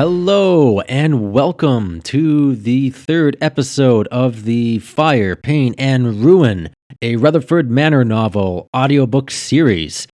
Hello and welcome to the third episode of the Fire, Pain, and Ruin, a Rutherford Manor novel audiobook series.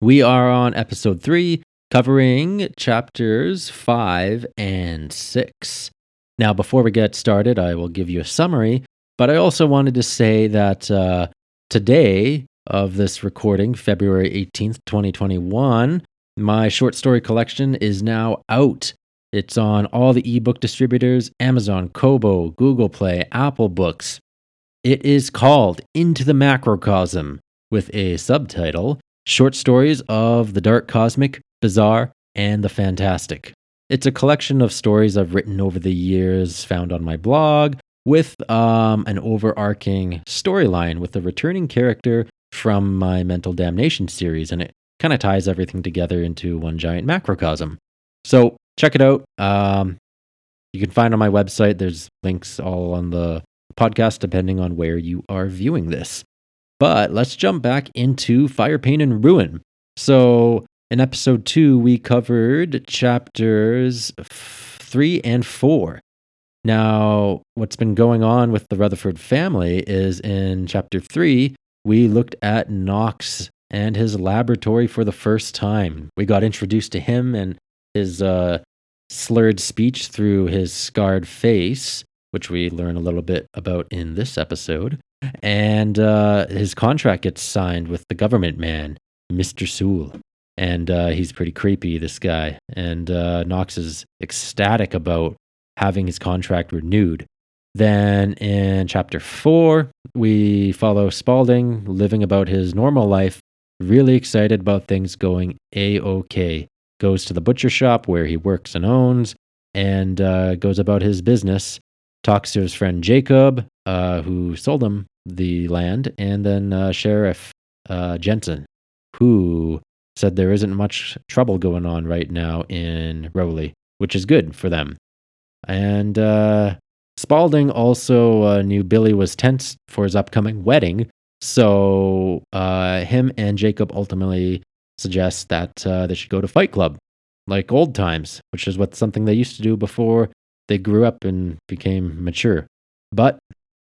We are on episode three, covering chapters five and six. Now, before we get started, I will give you a summary, but I also wanted to say that uh, today of this recording, February 18th, 2021, my short story collection is now out. It's on all the ebook distributors Amazon, Kobo, Google Play, Apple Books. It is called Into the Macrocosm with a subtitle Short Stories of the Dark Cosmic, Bizarre, and the Fantastic. It's a collection of stories I've written over the years, found on my blog, with um, an overarching storyline with a returning character from my Mental Damnation series, and it kind of ties everything together into one giant macrocosm. So check it out. Um, you can find on my website. There's links all on the podcast, depending on where you are viewing this. But let's jump back into Fire, Pain, and Ruin. So, in episode two, we covered chapters three and four. Now, what's been going on with the Rutherford family is in chapter three, we looked at Knox and his laboratory for the first time. We got introduced to him and his uh, slurred speech through his scarred face, which we learn a little bit about in this episode. And uh, his contract gets signed with the government man, Mr. Sewell. And uh, he's pretty creepy, this guy. And uh, Knox is ecstatic about having his contract renewed. Then in chapter four, we follow Spaulding living about his normal life, really excited about things going a okay. Goes to the butcher shop where he works and owns, and uh, goes about his business. Talks to his friend Jacob, uh, who sold him the land, and then uh, Sheriff uh, Jensen, who said there isn't much trouble going on right now in Rowley, which is good for them. And uh, Spaulding also uh, knew Billy was tense for his upcoming wedding, so him and Jacob ultimately suggest that uh, they should go to Fight Club, like old times, which is what something they used to do before they grew up and became mature. But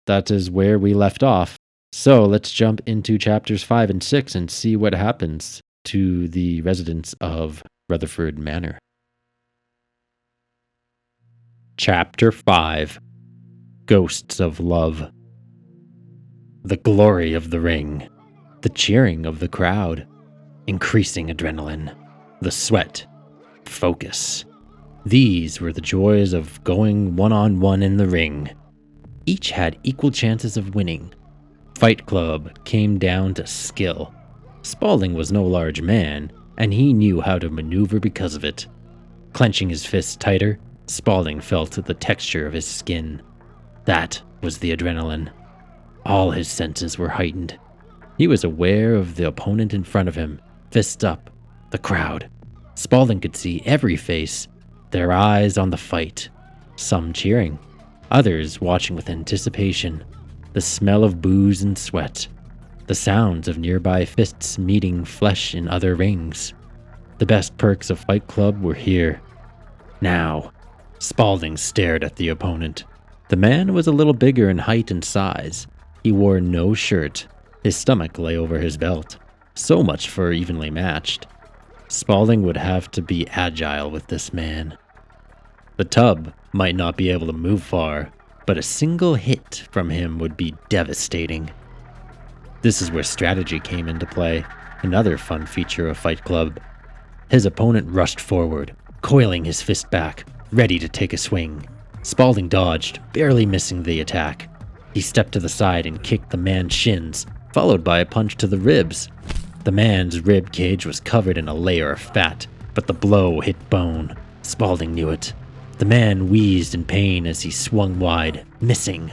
that is where we left off. So let's jump into chapters five and six and see what happens to the residents of Rutherford Manor. Chapter 5 Ghosts of Love. The glory of the ring, the cheering of the crowd, increasing adrenaline, the sweat, focus. These were the joys of going one on one in the ring. Each had equal chances of winning. Fight Club came down to skill. Spaulding was no large man, and he knew how to maneuver because of it. Clenching his fists tighter, Spaulding felt the texture of his skin. That was the adrenaline. All his senses were heightened. He was aware of the opponent in front of him, fists up, the crowd. Spaulding could see every face, their eyes on the fight. Some cheering, others watching with anticipation. The smell of booze and sweat. The sounds of nearby fists meeting flesh in other rings. The best perks of Fight Club were here. Now, Spaulding stared at the opponent. The man was a little bigger in height and size. He wore no shirt. His stomach lay over his belt. So much for evenly matched. Spaulding would have to be agile with this man. The tub might not be able to move far, but a single hit from him would be devastating. This is where strategy came into play, another fun feature of Fight Club. His opponent rushed forward, coiling his fist back, ready to take a swing. Spaulding dodged, barely missing the attack. He stepped to the side and kicked the man's shins, followed by a punch to the ribs. The man's rib cage was covered in a layer of fat, but the blow hit bone. Spaulding knew it. The man wheezed in pain as he swung wide, missing.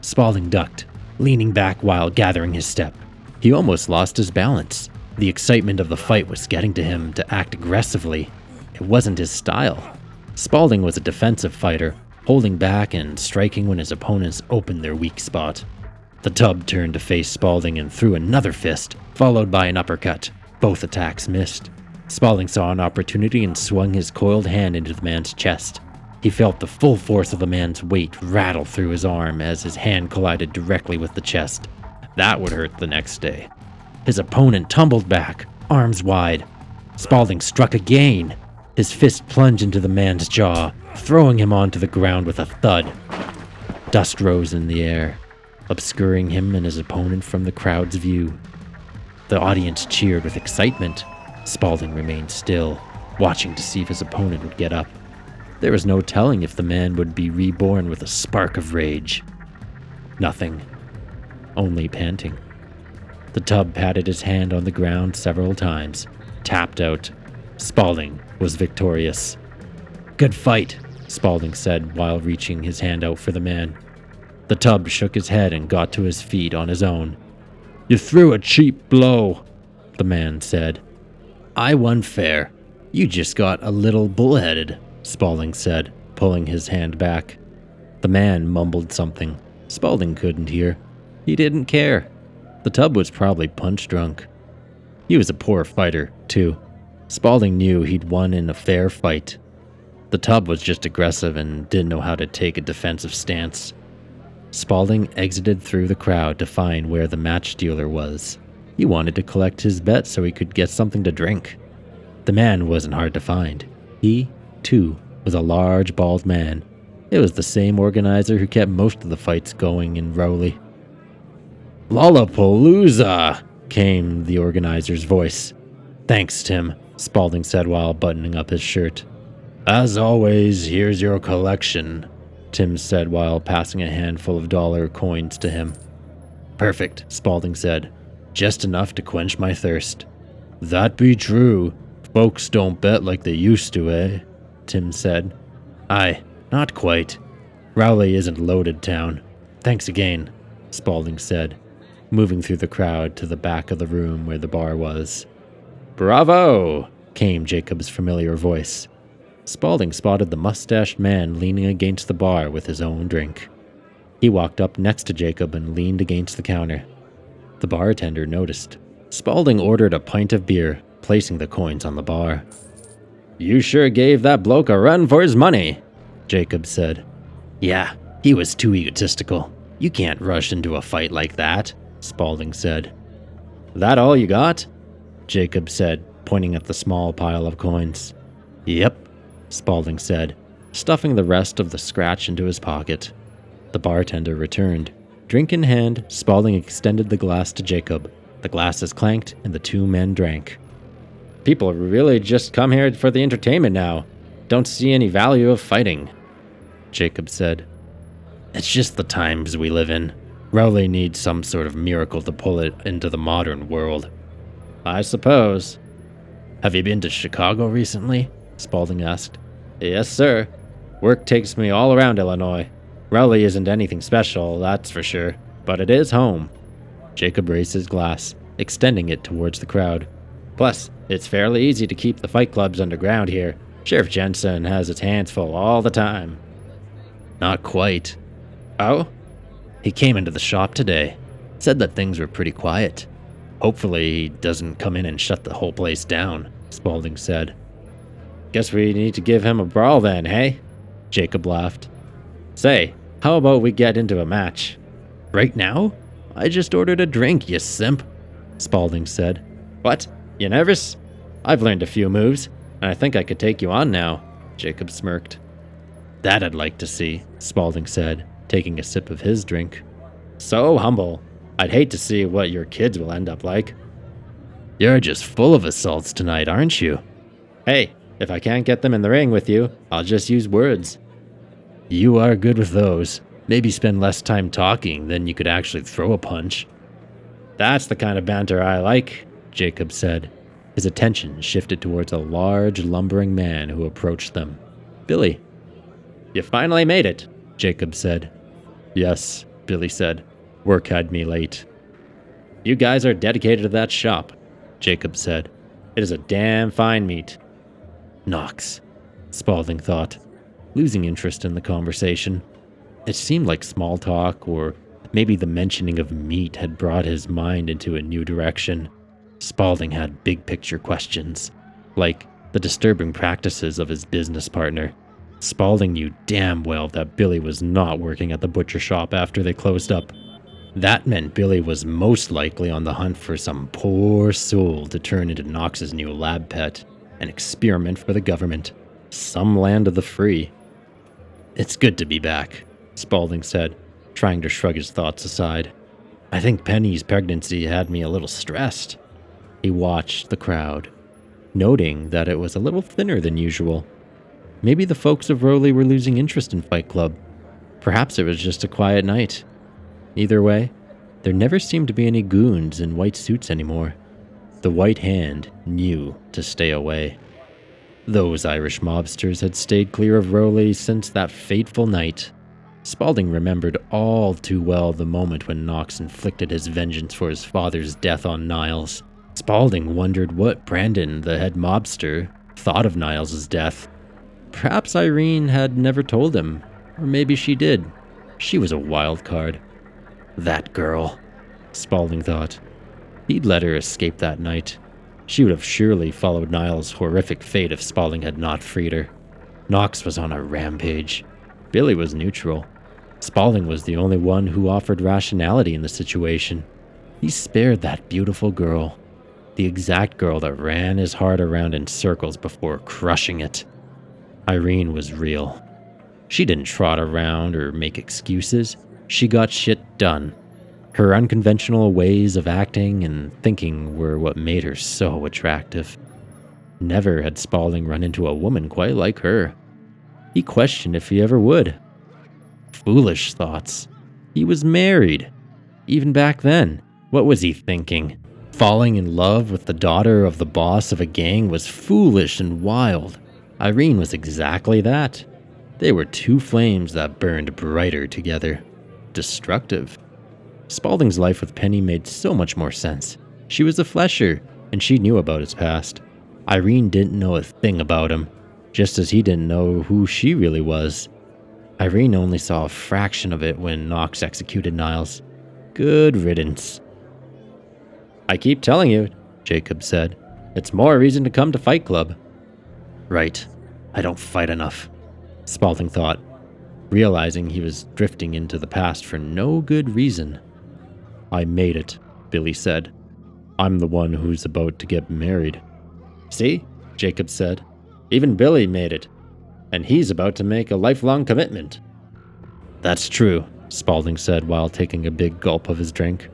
Spaulding ducked, leaning back while gathering his step. He almost lost his balance. The excitement of the fight was getting to him to act aggressively. It wasn't his style. Spaulding was a defensive fighter, holding back and striking when his opponents opened their weak spot. The tub turned to face Spaulding and threw another fist, followed by an uppercut. Both attacks missed. Spaulding saw an opportunity and swung his coiled hand into the man's chest. He felt the full force of the man's weight rattle through his arm as his hand collided directly with the chest. That would hurt the next day. His opponent tumbled back, arms wide. Spaulding struck again. His fist plunged into the man's jaw, throwing him onto the ground with a thud. Dust rose in the air, obscuring him and his opponent from the crowd's view. The audience cheered with excitement. Spaulding remained still, watching to see if his opponent would get up. There was no telling if the man would be reborn with a spark of rage. Nothing. Only panting. The tub patted his hand on the ground several times, tapped out. Spaulding was victorious. Good fight, Spaulding said while reaching his hand out for the man. The tub shook his head and got to his feet on his own. You threw a cheap blow, the man said. I won fair. You just got a little bullheaded. Spaulding said, pulling his hand back. The man mumbled something. Spaulding couldn't hear. He didn't care. The tub was probably punch drunk. He was a poor fighter, too. Spaulding knew he'd won in a fair fight. The tub was just aggressive and didn't know how to take a defensive stance. Spaulding exited through the crowd to find where the match dealer was. He wanted to collect his bet so he could get something to drink. The man wasn't hard to find. He too, was a large, bald man. It was the same organizer who kept most of the fights going in Rowley. Lollapalooza! came the organizer's voice. Thanks, Tim, Spaulding said while buttoning up his shirt. As always, here's your collection, Tim said while passing a handful of dollar coins to him. Perfect, Spaulding said. Just enough to quench my thirst. That be true. Folks don't bet like they used to, eh? Tim said. Aye, not quite. Rowley isn't loaded town. Thanks again, Spaulding said, moving through the crowd to the back of the room where the bar was. Bravo! came Jacob's familiar voice. Spaulding spotted the mustached man leaning against the bar with his own drink. He walked up next to Jacob and leaned against the counter. The bartender noticed. Spaulding ordered a pint of beer, placing the coins on the bar. You sure gave that bloke a run for his money, Jacob said. Yeah, he was too egotistical. You can't rush into a fight like that, Spaulding said. That all you got? Jacob said, pointing at the small pile of coins. Yep, Spaulding said, stuffing the rest of the scratch into his pocket. The bartender returned. Drink in hand, Spaulding extended the glass to Jacob. The glasses clanked, and the two men drank. People really just come here for the entertainment now. Don't see any value of fighting. Jacob said. It's just the times we live in. Rowley needs some sort of miracle to pull it into the modern world. I suppose. Have you been to Chicago recently? Spaulding asked. Yes, sir. Work takes me all around Illinois. Rowley isn't anything special, that's for sure, but it is home. Jacob raised his glass, extending it towards the crowd. Plus, it's fairly easy to keep the fight clubs underground here. Sheriff Jensen has his hands full all the time. Not quite. Oh? He came into the shop today. Said that things were pretty quiet. Hopefully, he doesn't come in and shut the whole place down, Spaulding said. Guess we need to give him a brawl then, hey? Jacob laughed. Say, how about we get into a match? Right now? I just ordered a drink, you simp, Spaulding said. What? You nervous? I've learned a few moves, and I think I could take you on now, Jacob smirked. That I'd like to see, Spaulding said, taking a sip of his drink. So humble. I'd hate to see what your kids will end up like. You're just full of assaults tonight, aren't you? Hey, if I can't get them in the ring with you, I'll just use words. You are good with those. Maybe spend less time talking than you could actually throw a punch. That's the kind of banter I like, Jacob said. His attention shifted towards a large, lumbering man who approached them. Billy. You finally made it, Jacob said. Yes, Billy said. Work had me late. You guys are dedicated to that shop, Jacob said. It is a damn fine meat. Knox, Spaulding thought, losing interest in the conversation. It seemed like small talk, or maybe the mentioning of meat had brought his mind into a new direction. Spaulding had big picture questions, like the disturbing practices of his business partner. Spaulding knew damn well that Billy was not working at the butcher shop after they closed up. That meant Billy was most likely on the hunt for some poor soul to turn into Knox's new lab pet, an experiment for the government, some land of the free. It's good to be back, Spaulding said, trying to shrug his thoughts aside. I think Penny's pregnancy had me a little stressed. He watched the crowd, noting that it was a little thinner than usual. Maybe the folks of Rowley were losing interest in Fight Club. Perhaps it was just a quiet night. Either way, there never seemed to be any goons in white suits anymore. The White Hand knew to stay away. Those Irish mobsters had stayed clear of Rowley since that fateful night. Spaulding remembered all too well the moment when Knox inflicted his vengeance for his father's death on Niles. Spaulding wondered what Brandon, the head mobster, thought of Niles's death. Perhaps Irene had never told him, or maybe she did. She was a wild card. That girl, Spaulding thought. He'd let her escape that night. She would have surely followed Niles' horrific fate if Spaulding had not freed her. Knox was on a rampage. Billy was neutral. Spaulding was the only one who offered rationality in the situation. He spared that beautiful girl, the exact girl that ran his heart around in circles before crushing it. Irene was real. She didn't trot around or make excuses. She got shit done. Her unconventional ways of acting and thinking were what made her so attractive. Never had Spaulding run into a woman quite like her. He questioned if he ever would. Foolish thoughts. He was married. Even back then, what was he thinking? Falling in love with the daughter of the boss of a gang was foolish and wild. Irene was exactly that. They were two flames that burned brighter together. Destructive. Spaulding's life with Penny made so much more sense. She was a flesher, and she knew about his past. Irene didn't know a thing about him, just as he didn't know who she really was. Irene only saw a fraction of it when Knox executed Niles. Good riddance. I keep telling you, Jacob said. It's more reason to come to Fight Club. Right. I don't fight enough, Spaulding thought, realizing he was drifting into the past for no good reason. I made it, Billy said. I'm the one who's about to get married. See? Jacob said. Even Billy made it. And he's about to make a lifelong commitment. That's true, Spaulding said while taking a big gulp of his drink.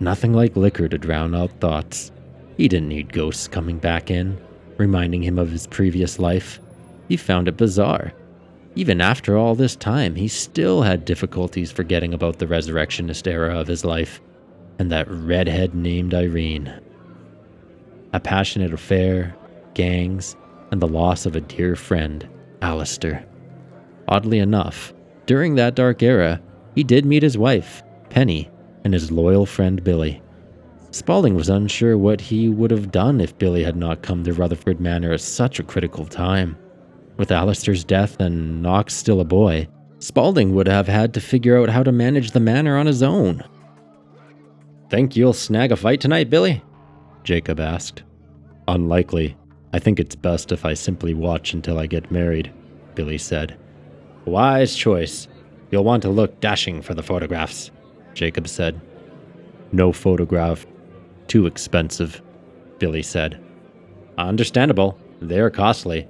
Nothing like liquor to drown out thoughts. He didn't need ghosts coming back in, reminding him of his previous life. He found it bizarre. Even after all this time, he still had difficulties forgetting about the resurrectionist era of his life and that redhead named Irene. A passionate affair, gangs, and the loss of a dear friend, Alistair. Oddly enough, during that dark era, he did meet his wife, Penny, and his loyal friend Billy. Spaulding was unsure what he would have done if Billy had not come to Rutherford Manor at such a critical time. With Alistair's death and Knox still a boy, Spaulding would have had to figure out how to manage the manor on his own. Think you'll snag a fight tonight, Billy? Jacob asked. Unlikely. I think it's best if I simply watch until I get married, Billy said. Wise choice. You'll want to look dashing for the photographs, Jacob said. No photograph. Too expensive, Billy said. Understandable. They're costly.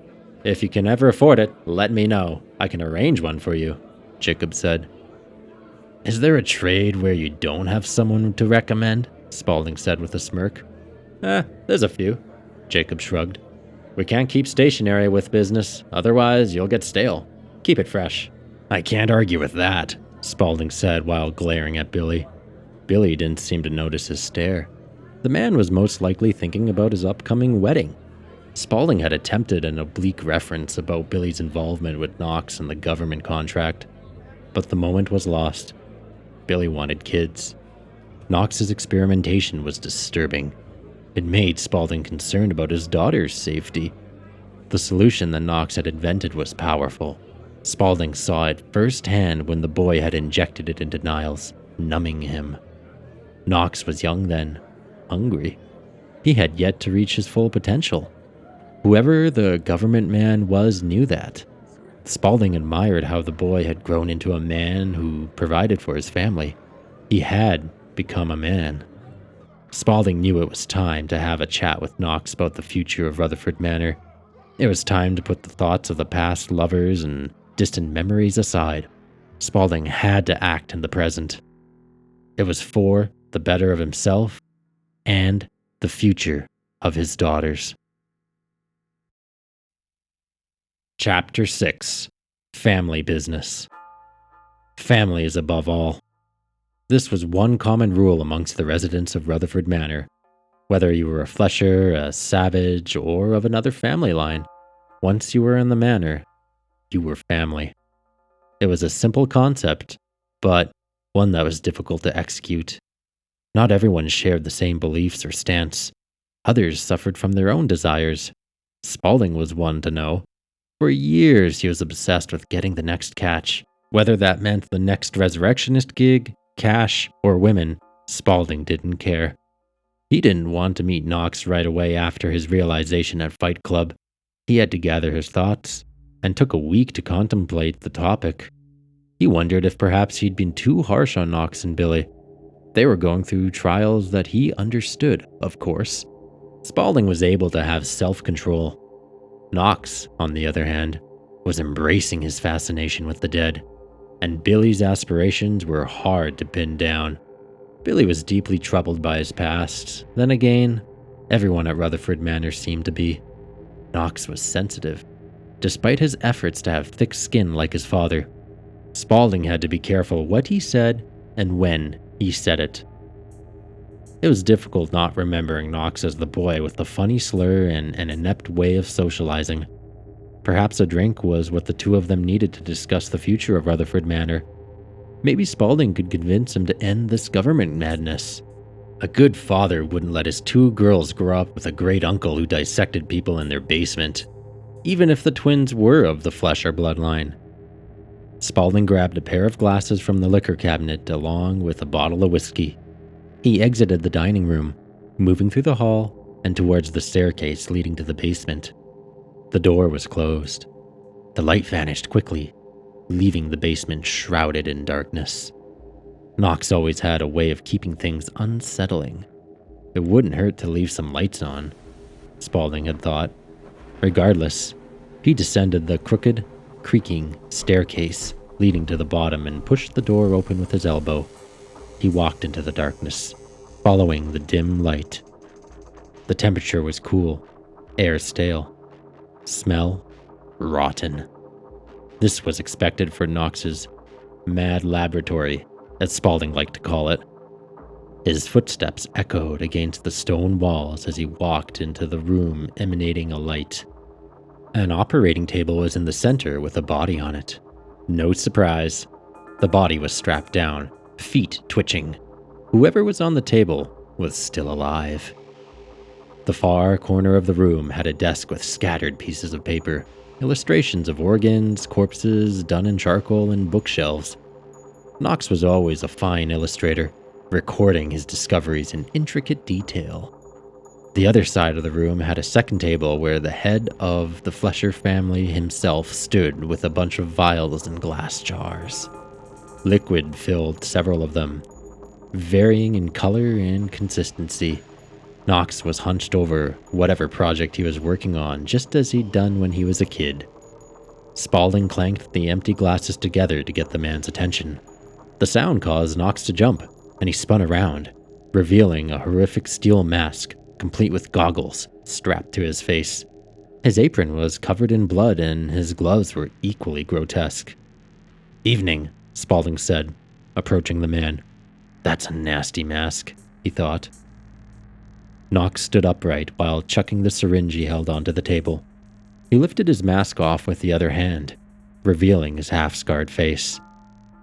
If you can ever afford it, let me know. I can arrange one for you, Jacob said. Is there a trade where you don't have someone to recommend? Spaulding said with a smirk. Eh, there's a few, Jacob shrugged. We can't keep stationary with business, otherwise, you'll get stale. Keep it fresh. I can't argue with that, Spaulding said while glaring at Billy. Billy didn't seem to notice his stare. The man was most likely thinking about his upcoming wedding. Spaulding had attempted an oblique reference about Billy's involvement with Knox and the government contract, but the moment was lost. Billy wanted kids. Knox's experimentation was disturbing. It made Spaulding concerned about his daughter's safety. The solution that Knox had invented was powerful. Spaulding saw it firsthand when the boy had injected it into Niles, numbing him. Knox was young then, hungry. He had yet to reach his full potential. Whoever the government man was knew that. Spaulding admired how the boy had grown into a man who provided for his family. He had become a man. Spaulding knew it was time to have a chat with Knox about the future of Rutherford Manor. It was time to put the thoughts of the past lovers and distant memories aside. Spaulding had to act in the present. It was for the better of himself and the future of his daughters. Chapter 6 Family Business Family is above all. This was one common rule amongst the residents of Rutherford Manor. Whether you were a flesher, a savage, or of another family line, once you were in the manor, you were family. It was a simple concept, but one that was difficult to execute. Not everyone shared the same beliefs or stance. Others suffered from their own desires. Spaulding was one to know. For years, he was obsessed with getting the next catch, whether that meant the next resurrectionist gig, cash, or women, Spaulding didn't care. He didn't want to meet Knox right away after his realization at Fight Club. He had to gather his thoughts, and took a week to contemplate the topic. He wondered if perhaps he'd been too harsh on Knox and Billy. They were going through trials that he understood, of course. Spaulding was able to have self control. Knox, on the other hand, was embracing his fascination with the dead and Billy's aspirations were hard to pin down. Billy was deeply troubled by his past. Then again, everyone at Rutherford Manor seemed to be. Knox was sensitive, despite his efforts to have thick skin like his father. Spaulding had to be careful what he said and when he said it. It was difficult not remembering Knox as the boy with the funny slur and an inept way of socializing. Perhaps a drink was what the two of them needed to discuss the future of Rutherford Manor. Maybe Spaulding could convince him to end this government madness. A good father wouldn't let his two girls grow up with a great uncle who dissected people in their basement, even if the twins were of the flesh or bloodline. Spaulding grabbed a pair of glasses from the liquor cabinet along with a bottle of whiskey. He exited the dining room, moving through the hall and towards the staircase leading to the basement. The door was closed. The light vanished quickly, leaving the basement shrouded in darkness. Knox always had a way of keeping things unsettling. It wouldn't hurt to leave some lights on, Spaulding had thought. Regardless, he descended the crooked, creaking staircase leading to the bottom and pushed the door open with his elbow. He walked into the darkness, following the dim light. The temperature was cool, air stale. Smell rotten. This was expected for Knox's mad laboratory, as Spaulding liked to call it. His footsteps echoed against the stone walls as he walked into the room emanating a light. An operating table was in the center with a body on it. No surprise. The body was strapped down, feet twitching. Whoever was on the table was still alive. The far corner of the room had a desk with scattered pieces of paper, illustrations of organs, corpses done in charcoal, and bookshelves. Knox was always a fine illustrator, recording his discoveries in intricate detail. The other side of the room had a second table where the head of the Flesher family himself stood with a bunch of vials and glass jars. Liquid filled several of them, varying in color and consistency. Knox was hunched over whatever project he was working on, just as he'd done when he was a kid. Spaulding clanked the empty glasses together to get the man's attention. The sound caused Knox to jump, and he spun around, revealing a horrific steel mask, complete with goggles, strapped to his face. His apron was covered in blood, and his gloves were equally grotesque. Evening, Spaulding said, approaching the man. That's a nasty mask, he thought. Knox stood upright while chucking the syringe he held onto the table. He lifted his mask off with the other hand, revealing his half scarred face.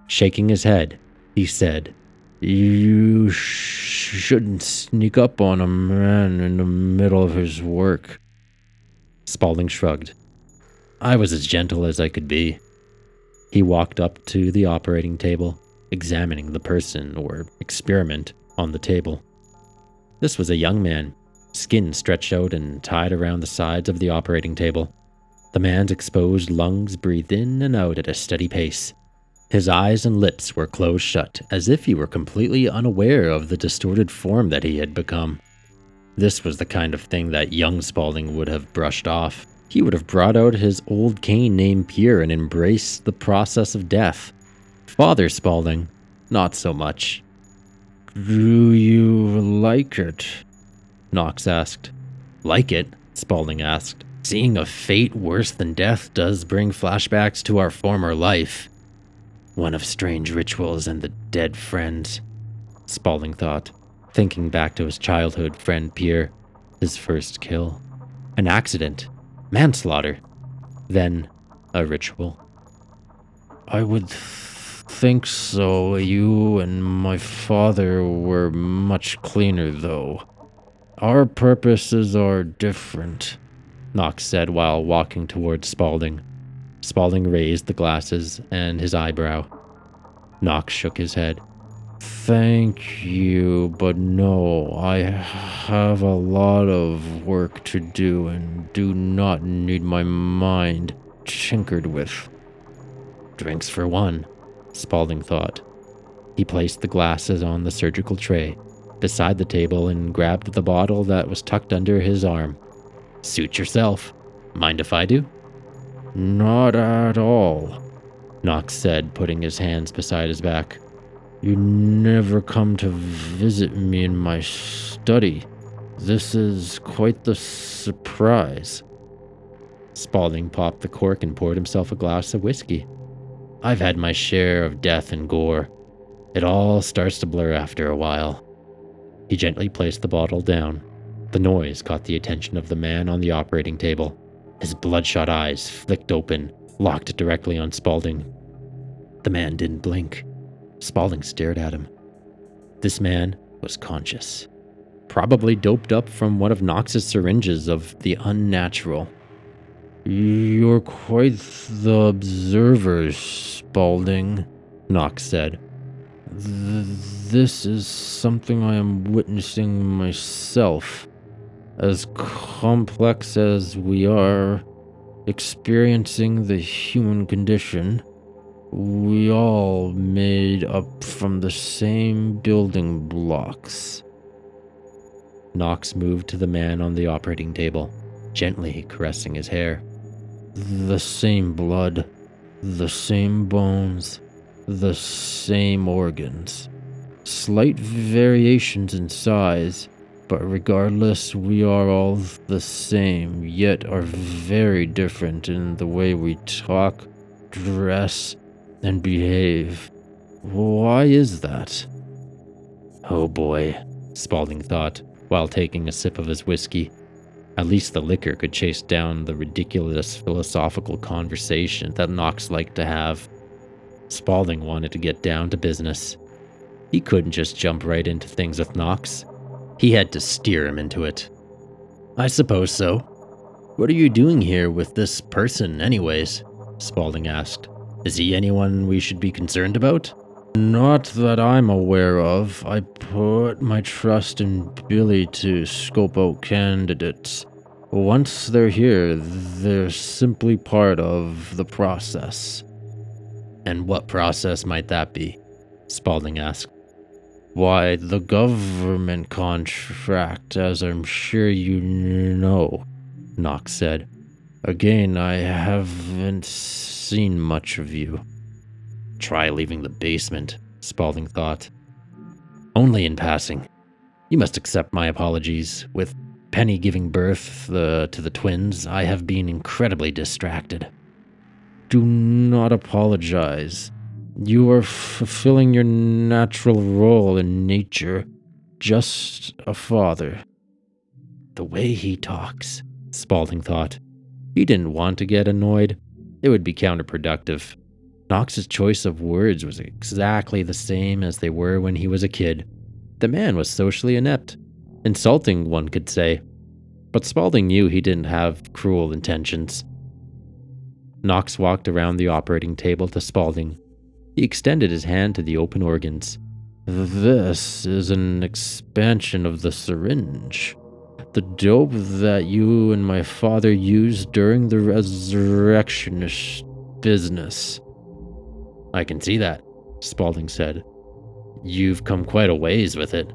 Shaking his head, he said, You sh- shouldn't sneak up on a man in the middle of his work. Spaulding shrugged. I was as gentle as I could be. He walked up to the operating table, examining the person or experiment on the table. This was a young man, skin stretched out and tied around the sides of the operating table. The man's exposed lungs breathed in and out at a steady pace. His eyes and lips were closed shut, as if he were completely unaware of the distorted form that he had become. This was the kind of thing that young Spaulding would have brushed off. He would have brought out his old cane named Pierre and embraced the process of death. Father Spaulding, not so much. Do you like it? Knox asked. Like it? Spaulding asked. Seeing a fate worse than death does bring flashbacks to our former life. One of strange rituals and the dead friends, Spaulding thought, thinking back to his childhood friend Pierre, his first kill. An accident, manslaughter, then a ritual. I would think so. You and my father were much cleaner, though. Our purposes are different, Knox said while walking towards Spaulding. Spaulding raised the glasses and his eyebrow. Knox shook his head. Thank you, but no, I have a lot of work to do and do not need my mind tinkered with. Drinks for one, Spaulding thought. He placed the glasses on the surgical tray beside the table and grabbed the bottle that was tucked under his arm. Suit yourself. Mind if I do? Not at all, Knox said, putting his hands beside his back. You never come to visit me in my study. This is quite the surprise. Spaulding popped the cork and poured himself a glass of whiskey. I've had my share of death and gore. It all starts to blur after a while. He gently placed the bottle down. The noise caught the attention of the man on the operating table. His bloodshot eyes flicked open, locked directly on Spaulding. The man didn't blink. Spaulding stared at him. This man was conscious, probably doped up from one of Knox's syringes of the unnatural. You're quite the observer, Spaulding, Knox said. Th- this is something I am witnessing myself. As complex as we are, experiencing the human condition, we all made up from the same building blocks. Knox moved to the man on the operating table, gently caressing his hair. The same blood, the same bones, the same organs. Slight variations in size, but regardless, we are all the same, yet are very different in the way we talk, dress, and behave. Why is that? Oh boy, Spaulding thought, while taking a sip of his whiskey. At least the liquor could chase down the ridiculous philosophical conversation that Knox liked to have. Spaulding wanted to get down to business. He couldn't just jump right into things with Knox. He had to steer him into it. I suppose so. What are you doing here with this person, anyways? Spaulding asked. Is he anyone we should be concerned about? Not that I'm aware of. I put my trust in Billy to scope out candidates. Once they're here, they're simply part of the process. And what process might that be? Spaulding asked. Why, the government contract, as I'm sure you know, Knox said. Again, I haven't seen much of you. Try leaving the basement, Spaulding thought. Only in passing. You must accept my apologies. With Penny giving birth uh, to the twins, I have been incredibly distracted. Do not apologize. You are fulfilling your natural role in nature, just a father. The way he talks, Spaulding thought. He didn't want to get annoyed. It would be counterproductive. Knox's choice of words was exactly the same as they were when he was a kid. The man was socially inept. Insulting, one could say. But Spaulding knew he didn't have cruel intentions. Knox walked around the operating table to Spaulding he extended his hand to the open organs. This is an expansion of the syringe. The dope that you and my father used during the resurrectionist business. I can see that, Spaulding said. You've come quite a ways with it.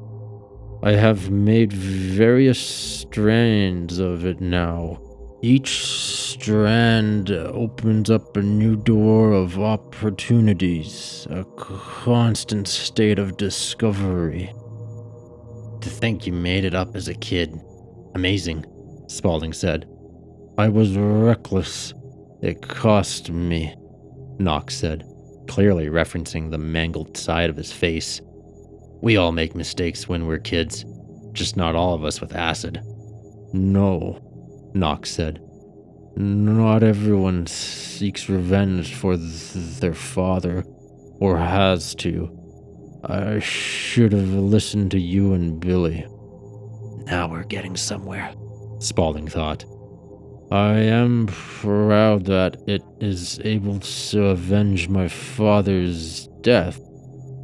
I have made various strands of it now. Each strand opens up a new door of opportunities, a constant state of discovery. To think you made it up as a kid. Amazing, Spaulding said. I was reckless. It cost me, Knox said, clearly referencing the mangled side of his face. We all make mistakes when we're kids, just not all of us with acid. No, Knox said. Not everyone seeks revenge for th- their father, or has to. I should have listened to you and Billy. Now we're getting somewhere, Spaulding thought. I am proud that it is able to avenge my father's death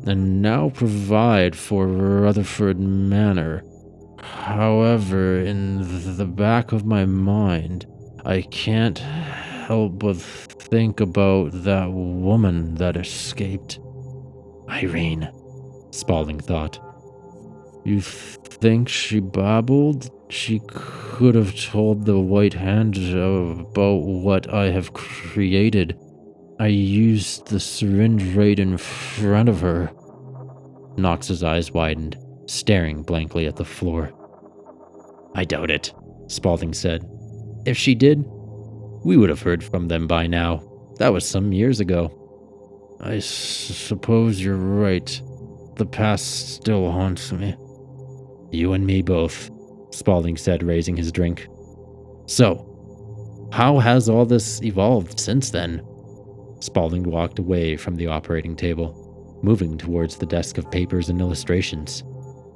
and now provide for Rutherford Manor. However, in the back of my mind, I can't help but think about that woman that escaped. Irene, Spaulding thought. You think she babbled? She could have told the White Hand about what I have created. I used the syringe right in front of her. Knox's eyes widened, staring blankly at the floor. I doubt it, Spaulding said. If she did, we would have heard from them by now. That was some years ago. I s- suppose you're right. The past still haunts me. You and me both, Spaulding said, raising his drink. So, how has all this evolved since then? Spaulding walked away from the operating table, moving towards the desk of papers and illustrations.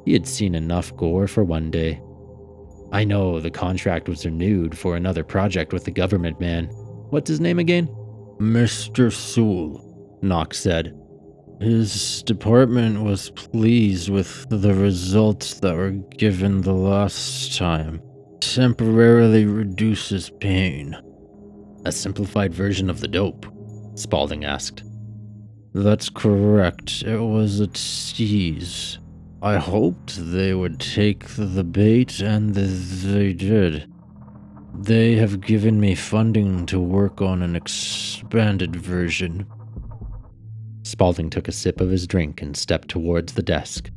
He had seen enough gore for one day. I know the contract was renewed for another project with the government man. What's his name again? Mr. Sewell, Knox said. His department was pleased with the results that were given the last time. Temporarily reduces pain. A simplified version of the dope? Spaulding asked. That's correct. It was a tease. I hoped they would take the bait, and they did. They have given me funding to work on an expanded version. Spaulding took a sip of his drink and stepped towards the desk.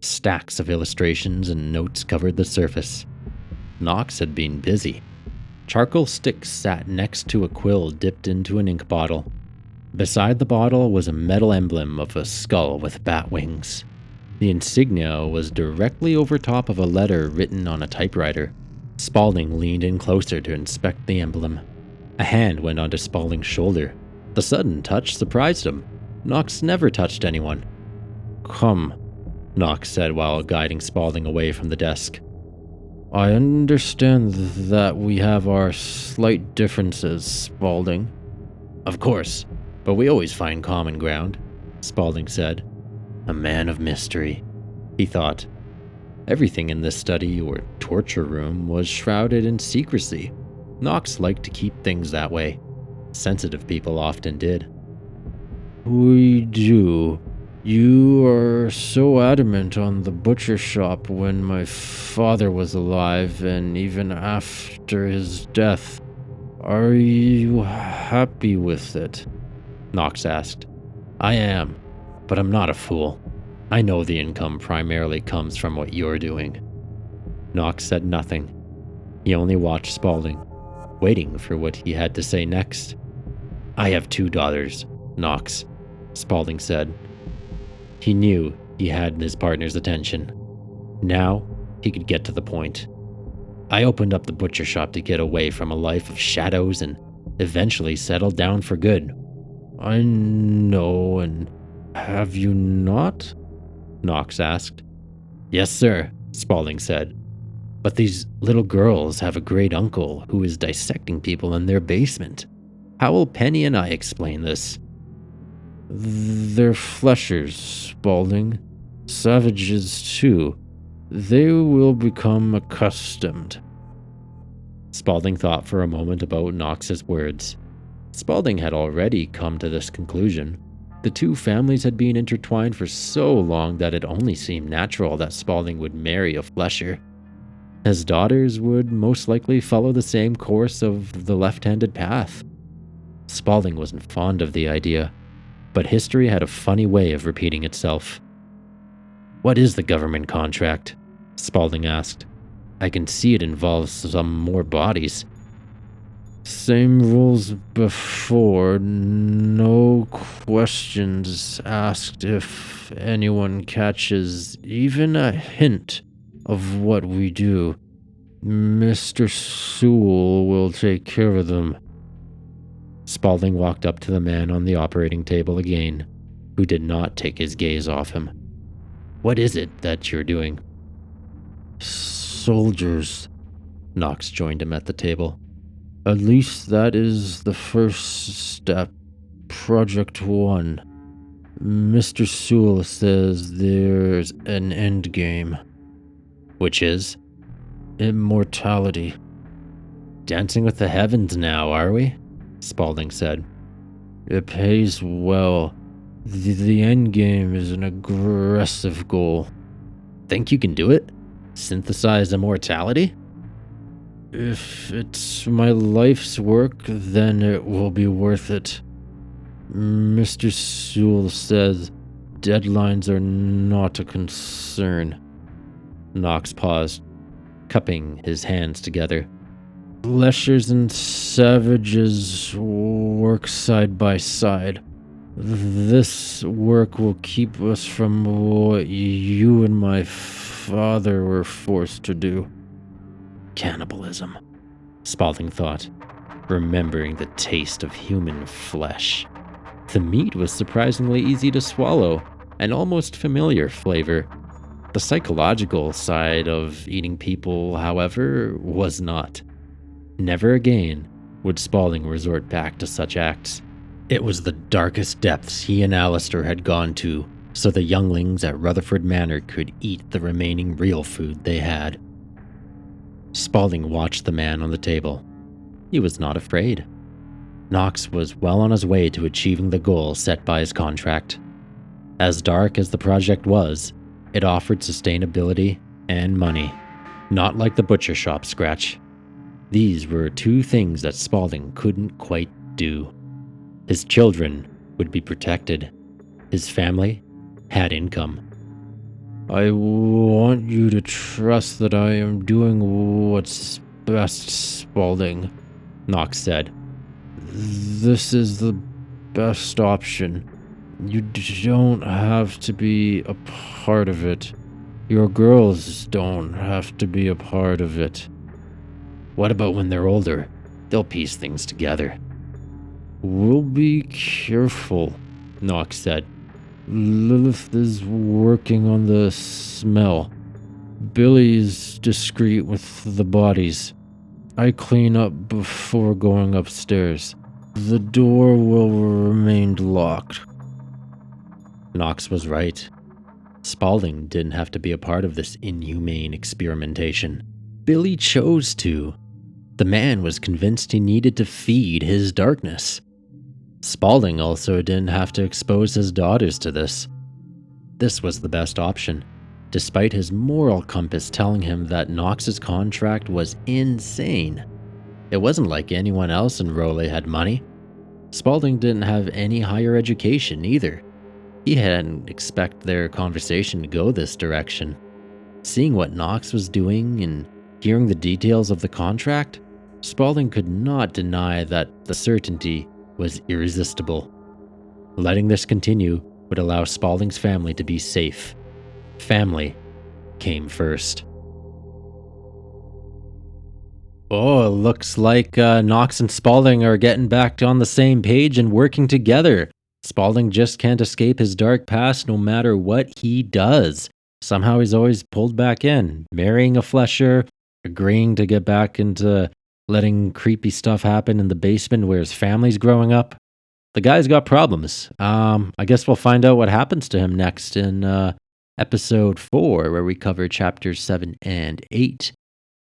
Stacks of illustrations and notes covered the surface. Knox had been busy. Charcoal sticks sat next to a quill dipped into an ink bottle. Beside the bottle was a metal emblem of a skull with bat wings. The insignia was directly over top of a letter written on a typewriter. Spaulding leaned in closer to inspect the emblem. A hand went onto Spaulding's shoulder. The sudden touch surprised him. Knox never touched anyone. Come, Knox said while guiding Spaulding away from the desk. I understand that we have our slight differences, Spaulding. Of course, but we always find common ground, Spaulding said. A man of mystery, he thought. Everything in this study or torture room was shrouded in secrecy. Knox liked to keep things that way. Sensitive people often did. We do. You are so adamant on the butcher shop when my father was alive and even after his death. Are you happy with it? Knox asked. I am, but I'm not a fool. I know the income primarily comes from what you're doing. Knox said nothing. He only watched Spaulding, waiting for what he had to say next. I have two daughters, Knox, Spaulding said. He knew he had his partner's attention. Now he could get to the point. I opened up the butcher shop to get away from a life of shadows and eventually settled down for good. I know, and have you not? Knox asked. Yes, sir, Spaulding said. But these little girls have a great uncle who is dissecting people in their basement. How will Penny and I explain this? They're fleshers, Spaulding. Savages, too. they will become accustomed. Spaulding thought for a moment about Knox's words. Spaulding had already come to this conclusion. The two families had been intertwined for so long that it only seemed natural that Spaulding would marry a flesher. His daughters would most likely follow the same course of the left handed path. Spaulding wasn't fond of the idea, but history had a funny way of repeating itself. What is the government contract? Spaulding asked. I can see it involves some more bodies. Same rules before. No questions asked if anyone catches even a hint of what we do. Mr. Sewell will take care of them. Spaulding walked up to the man on the operating table again, who did not take his gaze off him. What is it that you're doing? Soldiers. Knox joined him at the table. At least that is the first step. Project 1. Mr. Sewell says there's an end game. Which is? Immortality. Dancing with the heavens now, are we? Spaulding said. It pays well. The, the end game is an aggressive goal. Think you can do it? Synthesize immortality? If it's my life's work, then it will be worth it. Mr. Sewell says deadlines are not a concern. Knox paused, cupping his hands together. Fleshers and savages work side by side. This work will keep us from what you and my father were forced to do. Cannibalism, Spaulding thought, remembering the taste of human flesh. The meat was surprisingly easy to swallow, an almost familiar flavor. The psychological side of eating people, however, was not. Never again would Spaulding resort back to such acts. It was the darkest depths he and Alistair had gone to, so the younglings at Rutherford Manor could eat the remaining real food they had. Spaulding watched the man on the table. He was not afraid. Knox was well on his way to achieving the goal set by his contract. As dark as the project was, it offered sustainability and money, not like the butcher shop scratch. These were two things that Spaulding couldn't quite do. His children would be protected. His family had income. I want you to trust that I am doing what's best, Spaulding, Knox said. This is the best option. You don't have to be a part of it. Your girls don't have to be a part of it. What about when they're older? They'll piece things together. We'll be careful, Knox said. Lilith is working on the smell. Billy is discreet with the bodies. I clean up before going upstairs. The door will remain locked. Knox was right. Spaulding didn't have to be a part of this inhumane experimentation. Billy chose to. The man was convinced he needed to feed his darkness. Spaulding also didn't have to expose his daughters to this. This was the best option, despite his moral compass telling him that Knox's contract was insane. It wasn't like anyone else in Rowley had money. Spaulding didn't have any higher education either. He hadn't expect their conversation to go this direction. Seeing what Knox was doing and hearing the details of the contract, Spaulding could not deny that the certainty was irresistible. Letting this continue would allow Spaulding's family to be safe. Family came first. Oh, looks like uh, Knox and Spaulding are getting back on the same page and working together. Spaulding just can't escape his dark past no matter what he does. Somehow he's always pulled back in, marrying a flesher, agreeing to get back into letting creepy stuff happen in the basement where his family's growing up. The guy's got problems. Um, I guess we'll find out what happens to him next in uh, episode four, where we cover chapters seven and eight.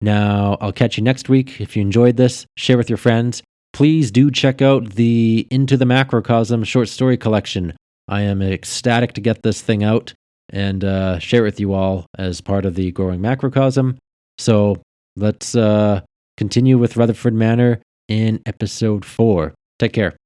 Now, I'll catch you next week. If you enjoyed this, share with your friends. Please do check out the Into the Macrocosm short story collection. I am ecstatic to get this thing out and uh, share it with you all as part of the growing macrocosm. So let's uh, continue with Rutherford Manor in episode four. Take care.